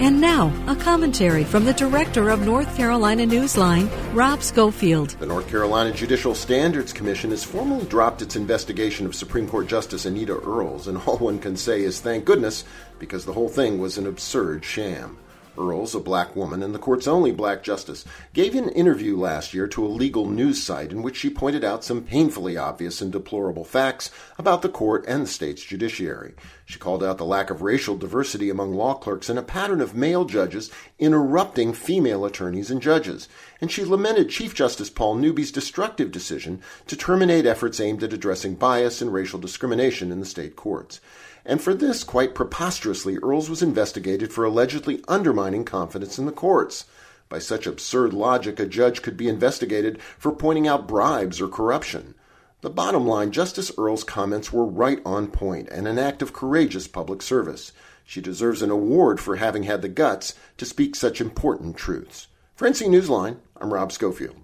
And now, a commentary from the director of North Carolina Newsline, Rob Schofield. The North Carolina Judicial Standards Commission has formally dropped its investigation of Supreme Court Justice Anita Earls, and all one can say is thank goodness, because the whole thing was an absurd sham. Earls, a black woman and the court's only black justice, gave an interview last year to a legal news site in which she pointed out some painfully obvious and deplorable facts about the court and the state's judiciary. She called out the lack of racial diversity among law clerks and a pattern of male judges interrupting female attorneys and judges. And she lamented Chief Justice Paul Newby's destructive decision to terminate efforts aimed at addressing bias and racial discrimination in the state courts and for this, quite preposterously, Earls was investigated for allegedly undermining confidence in the courts. By such absurd logic, a judge could be investigated for pointing out bribes or corruption. The bottom line, Justice Earls' comments were right on point and an act of courageous public service. She deserves an award for having had the guts to speak such important truths. For NC Newsline, I'm Rob Schofield.